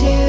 tears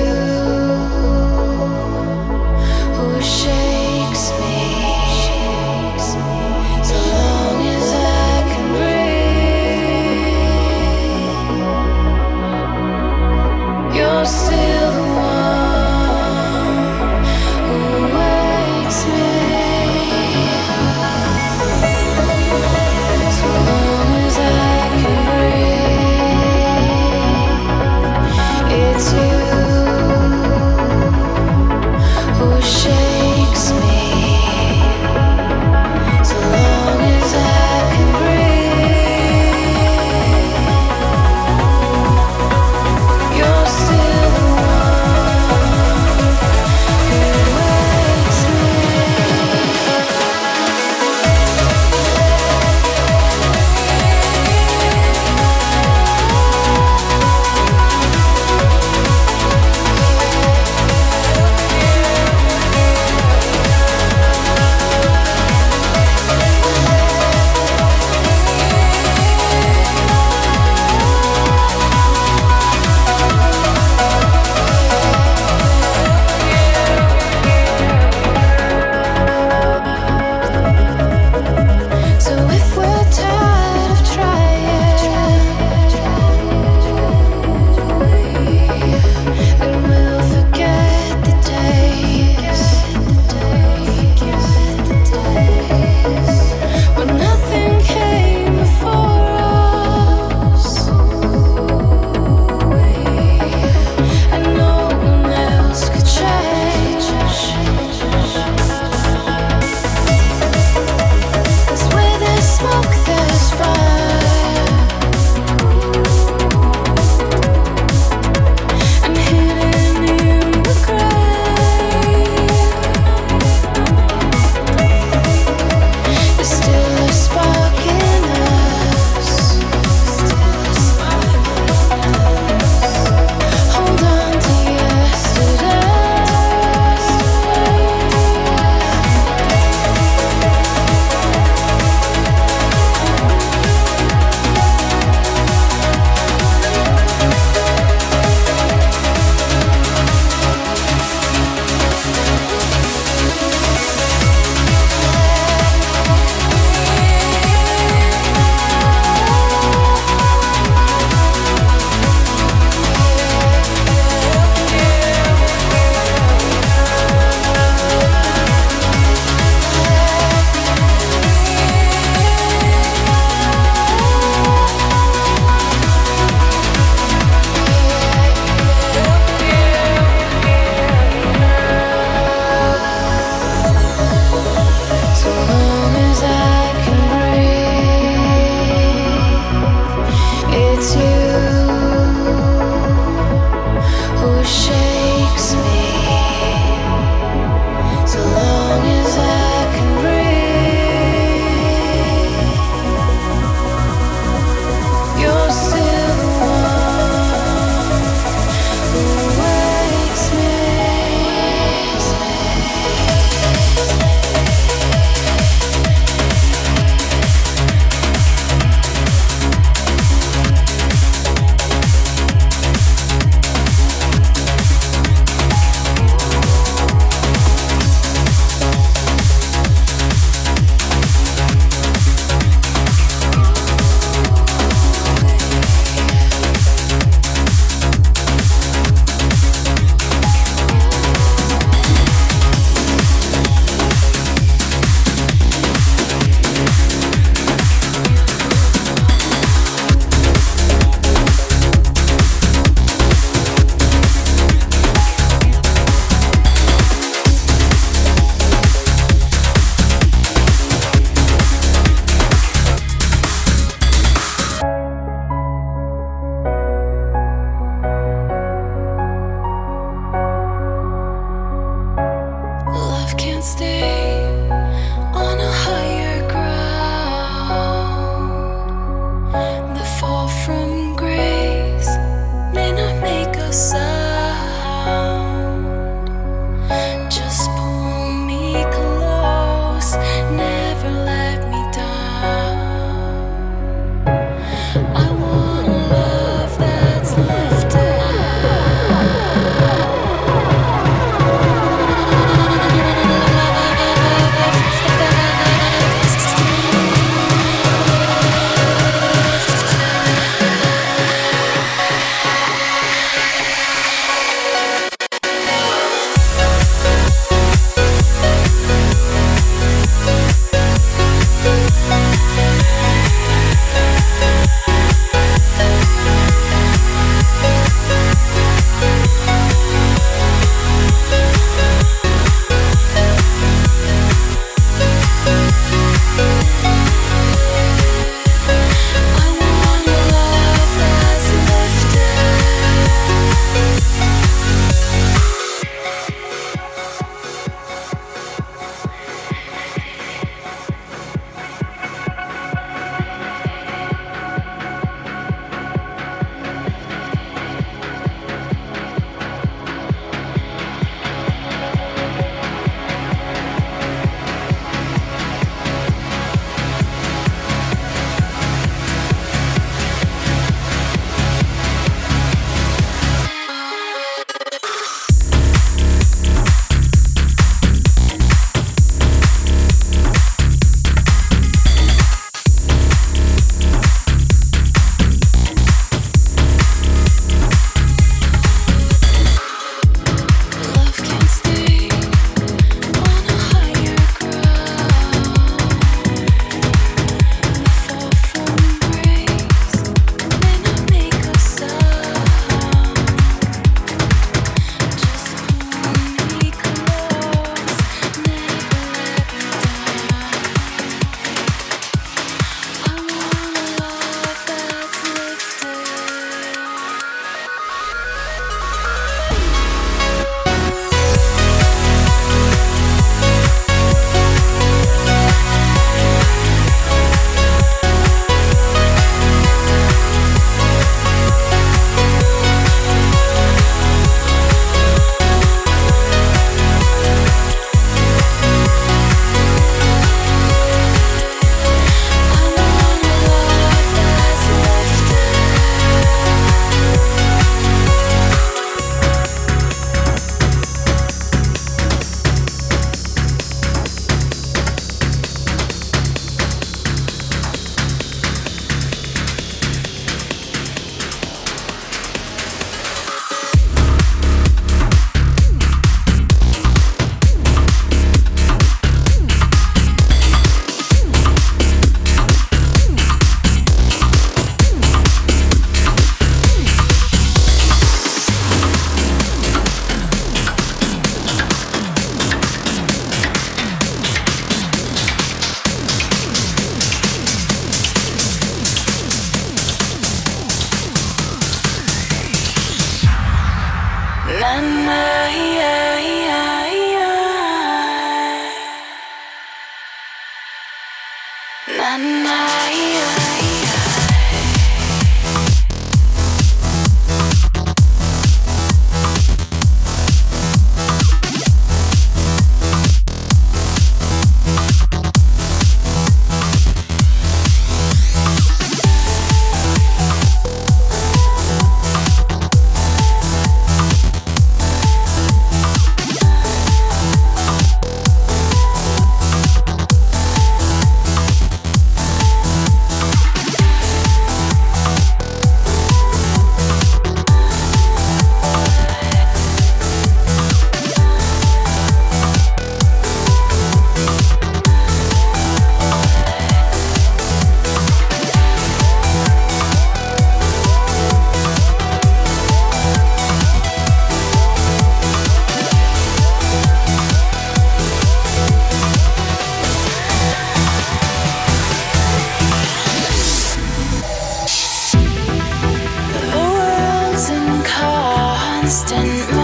didn't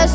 You're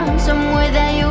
Somewhere that you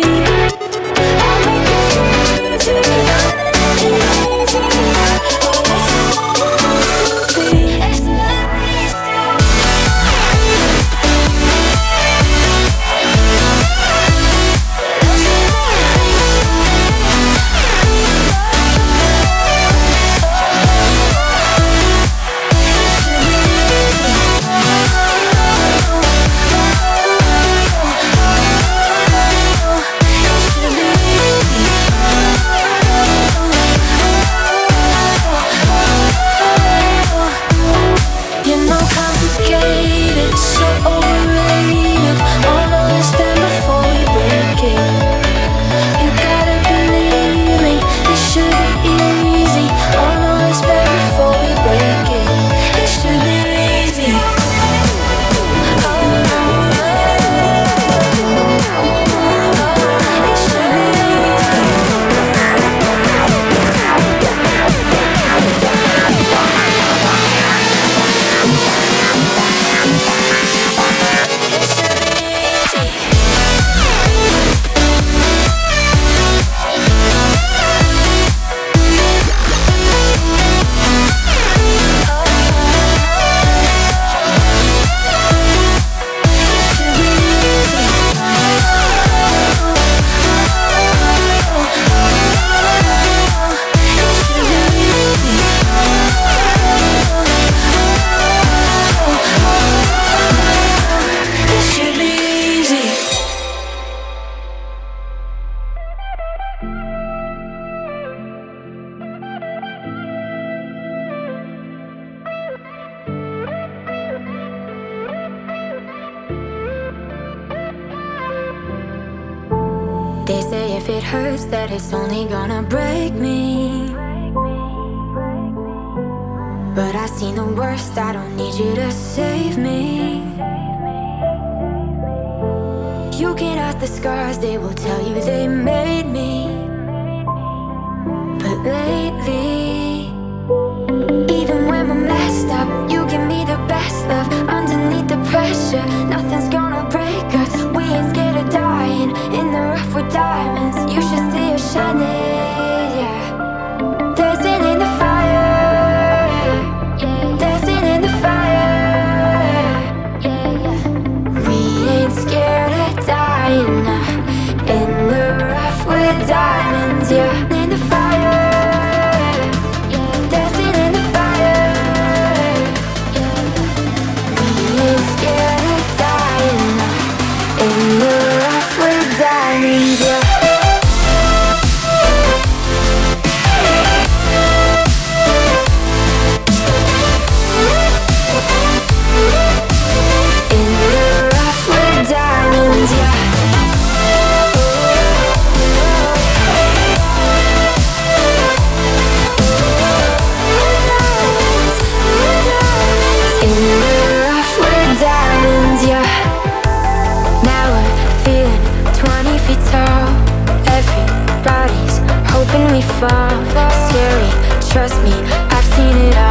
fall Scary, trust me, I've seen it all.